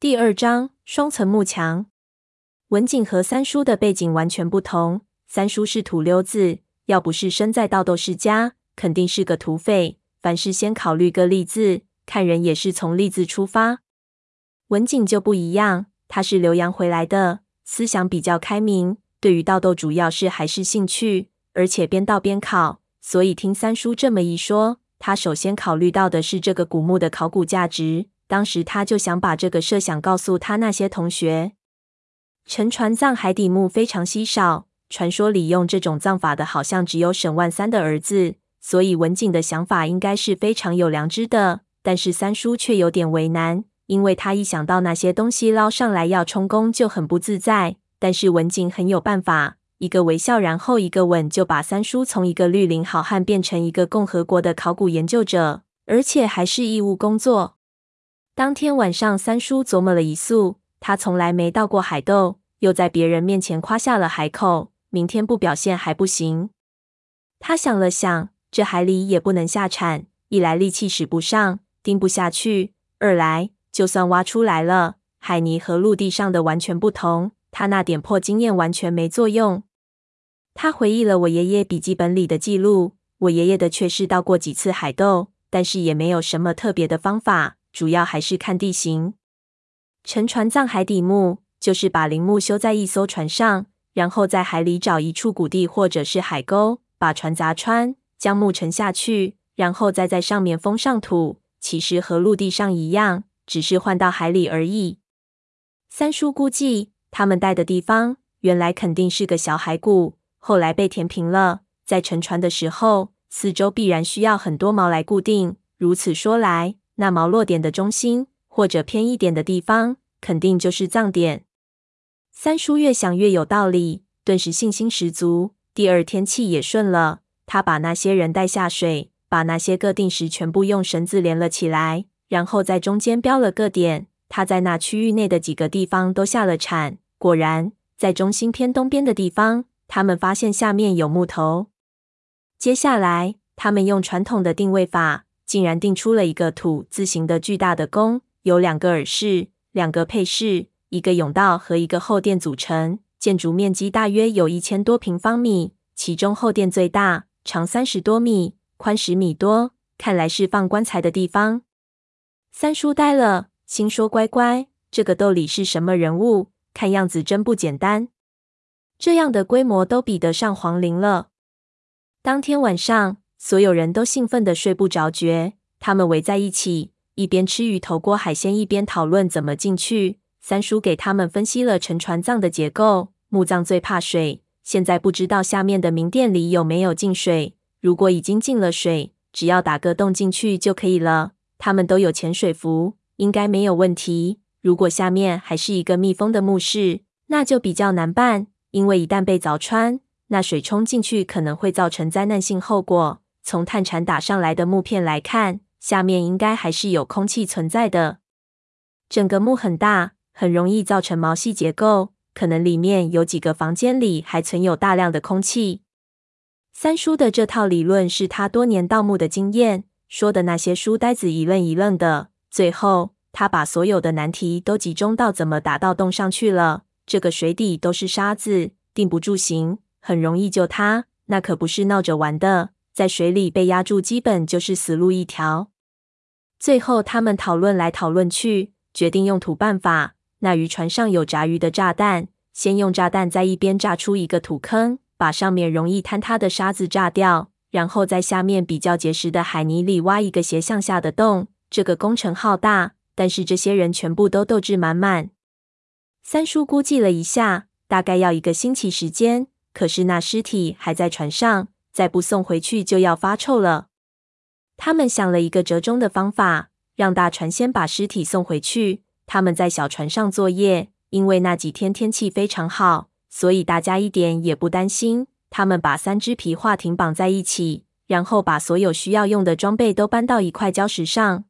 第二章双层幕墙。文景和三叔的背景完全不同。三叔是土溜子，要不是生在盗斗世家，肯定是个土匪。凡事先考虑个利字，看人也是从利字出发。文景就不一样，他是留洋回来的，思想比较开明，对于盗斗主要是还是兴趣，而且边盗边考，所以听三叔这么一说，他首先考虑到的是这个古墓的考古价值。当时他就想把这个设想告诉他那些同学。沉船葬海底墓非常稀少，传说里用这种葬法的，好像只有沈万三的儿子，所以文景的想法应该是非常有良知的。但是三叔却有点为难，因为他一想到那些东西捞上来要充公就很不自在。但是文景很有办法，一个微笑，然后一个吻，就把三叔从一个绿林好汉变成一个共和国的考古研究者，而且还是义务工作。当天晚上，三叔琢磨了一宿。他从来没到过海斗，又在别人面前夸下了海口。明天不表现还不行。他想了想，这海里也不能下铲。一来力气使不上，钉不下去；二来就算挖出来了，海泥和陆地上的完全不同，他那点破经验完全没作用。他回忆了我爷爷笔记本里的记录，我爷爷的确是到过几次海斗，但是也没有什么特别的方法。主要还是看地形。沉船葬海底墓，就是把陵墓修在一艘船上，然后在海里找一处谷地或者是海沟，把船砸穿，将墓沉下去，然后再在上面封上土。其实和陆地上一样，只是换到海里而已。三叔估计，他们待的地方原来肯定是个小海谷，后来被填平了。在沉船的时候，四周必然需要很多锚来固定。如此说来，那锚落点的中心，或者偏一点的地方，肯定就是葬点。三叔越想越有道理，顿时信心十足。第二天气也顺了，他把那些人带下水，把那些个定时全部用绳子连了起来，然后在中间标了个点。他在那区域内的几个地方都下了铲，果然在中心偏东边的地方，他们发现下面有木头。接下来，他们用传统的定位法。竟然定出了一个土字形的巨大的宫，由两个耳室、两个配室、一个甬道和一个后殿组成。建筑面积大约有一千多平方米，其中后殿最大，长三十多米，宽十米多，看来是放棺材的地方。三叔呆了，心说：“乖乖，这个窦里是什么人物？看样子真不简单。这样的规模都比得上皇陵了。”当天晚上。所有人都兴奋得睡不着觉，他们围在一起，一边吃鱼头锅海鲜，一边讨论怎么进去。三叔给他们分析了沉船葬的结构，墓葬最怕水，现在不知道下面的明殿里有没有进水。如果已经进了水，只要打个洞进去就可以了。他们都有潜水服，应该没有问题。如果下面还是一个密封的墓室，那就比较难办，因为一旦被凿穿，那水冲进去可能会造成灾难性后果。从探铲打上来的木片来看，下面应该还是有空气存在的。整个墓很大，很容易造成毛细结构，可能里面有几个房间里还存有大量的空气。三叔的这套理论是他多年盗墓的经验，说的那些书呆子一愣一愣的。最后，他把所有的难题都集中到怎么打到洞上去了。这个水底都是沙子，定不住形，很容易就塌，那可不是闹着玩的。在水里被压住，基本就是死路一条。最后，他们讨论来讨论去，决定用土办法。那渔船上有炸鱼的炸弹，先用炸弹在一边炸出一个土坑，把上面容易坍塌的沙子炸掉，然后在下面比较结实的海泥里挖一个斜向下的洞。这个工程浩大，但是这些人全部都斗志满满。三叔估计了一下，大概要一个星期时间。可是那尸体还在船上。再不送回去就要发臭了。他们想了一个折中的方法，让大船先把尸体送回去，他们在小船上作业。因为那几天天气非常好，所以大家一点也不担心。他们把三只皮划艇绑在一起，然后把所有需要用的装备都搬到一块礁石上。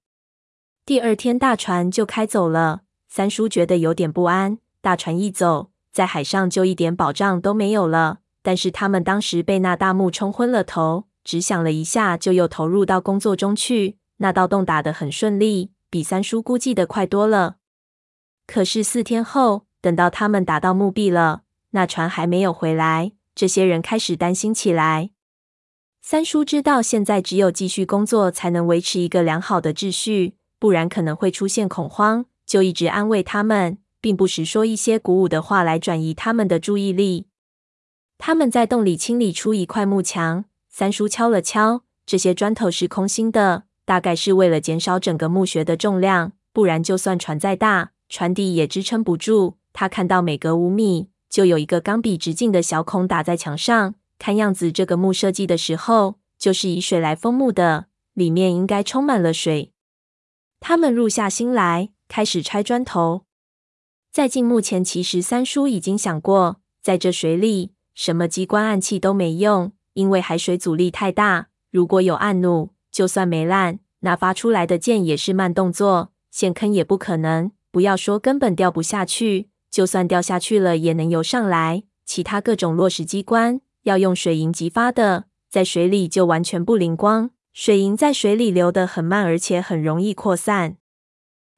第二天大船就开走了。三叔觉得有点不安，大船一走，在海上就一点保障都没有了。但是他们当时被那大幕冲昏了头，只想了一下，就又投入到工作中去。那道洞打得很顺利，比三叔估计的快多了。可是四天后，等到他们打到墓壁了，那船还没有回来，这些人开始担心起来。三叔知道，现在只有继续工作才能维持一个良好的秩序，不然可能会出现恐慌，就一直安慰他们，并不时说一些鼓舞的话来转移他们的注意力。他们在洞里清理出一块木墙，三叔敲了敲，这些砖头是空心的，大概是为了减少整个墓穴的重量，不然就算船再大，船底也支撑不住。他看到每隔五米就有一个钢笔直径的小孔打在墙上。看样子，这个墓设计的时候就是以水来封墓的，里面应该充满了水。他们入下心来，开始拆砖头。在进墓前，其实三叔已经想过，在这水里，什么机关暗器都没用，因为海水阻力太大。如果有暗弩，就算没烂，那发出来的箭也是慢动作，陷坑也不可能。不要说根本掉不下去，就算掉下去了，也能游上来。其他各种落石机关。要用水银激发的，在水里就完全不灵光。水银在水里流得很慢，而且很容易扩散。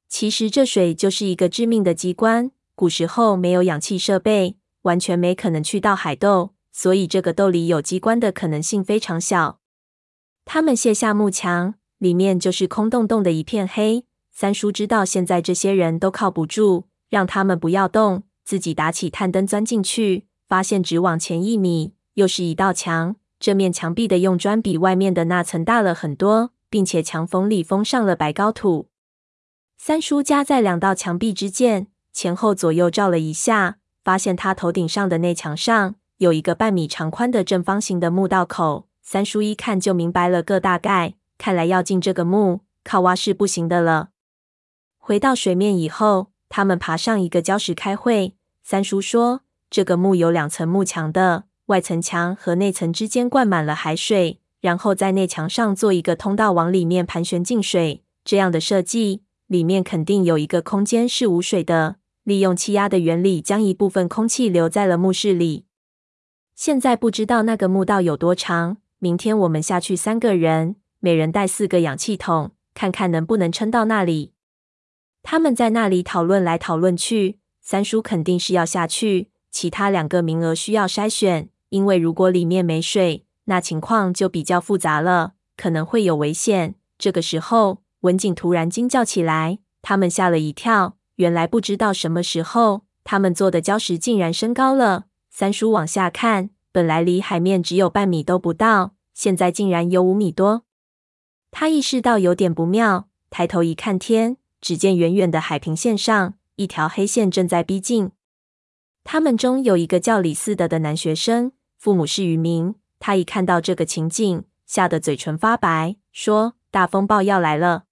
其实这水就是一个致命的机关。古时候没有氧气设备，完全没可能去到海窦，所以这个窦里有机关的可能性非常小。他们卸下木墙，里面就是空洞洞的一片黑。三叔知道现在这些人都靠不住，让他们不要动，自己打起探灯钻进去，发现只往前一米。又是一道墙，这面墙壁的用砖比外面的那层大了很多，并且墙缝里封上了白膏土。三叔夹在两道墙壁之间，前后左右照了一下，发现他头顶上的内墙上有一个半米长宽的正方形的墓道口。三叔一看就明白了个大概，看来要进这个墓，靠挖是不行的了。回到水面以后，他们爬上一个礁石开会。三叔说：“这个墓有两层木墙的。”外层墙和内层之间灌满了海水，然后在内墙上做一个通道往里面盘旋进水。这样的设计，里面肯定有一个空间是无水的，利用气压的原理将一部分空气留在了墓室里。现在不知道那个墓道有多长，明天我们下去三个人，每人带四个氧气筒，看看能不能撑到那里。他们在那里讨论来讨论去，三叔肯定是要下去，其他两个名额需要筛选。因为如果里面没水，那情况就比较复杂了，可能会有危险。这个时候，文景突然惊叫起来，他们吓了一跳。原来不知道什么时候，他们坐的礁石竟然升高了。三叔往下看，本来离海面只有半米都不到，现在竟然有五米多。他意识到有点不妙，抬头一看天，只见远远的海平线上，一条黑线正在逼近。他们中有一个叫李四德的男学生。父母是渔民，他一看到这个情景，吓得嘴唇发白，说：“大风暴要来了。”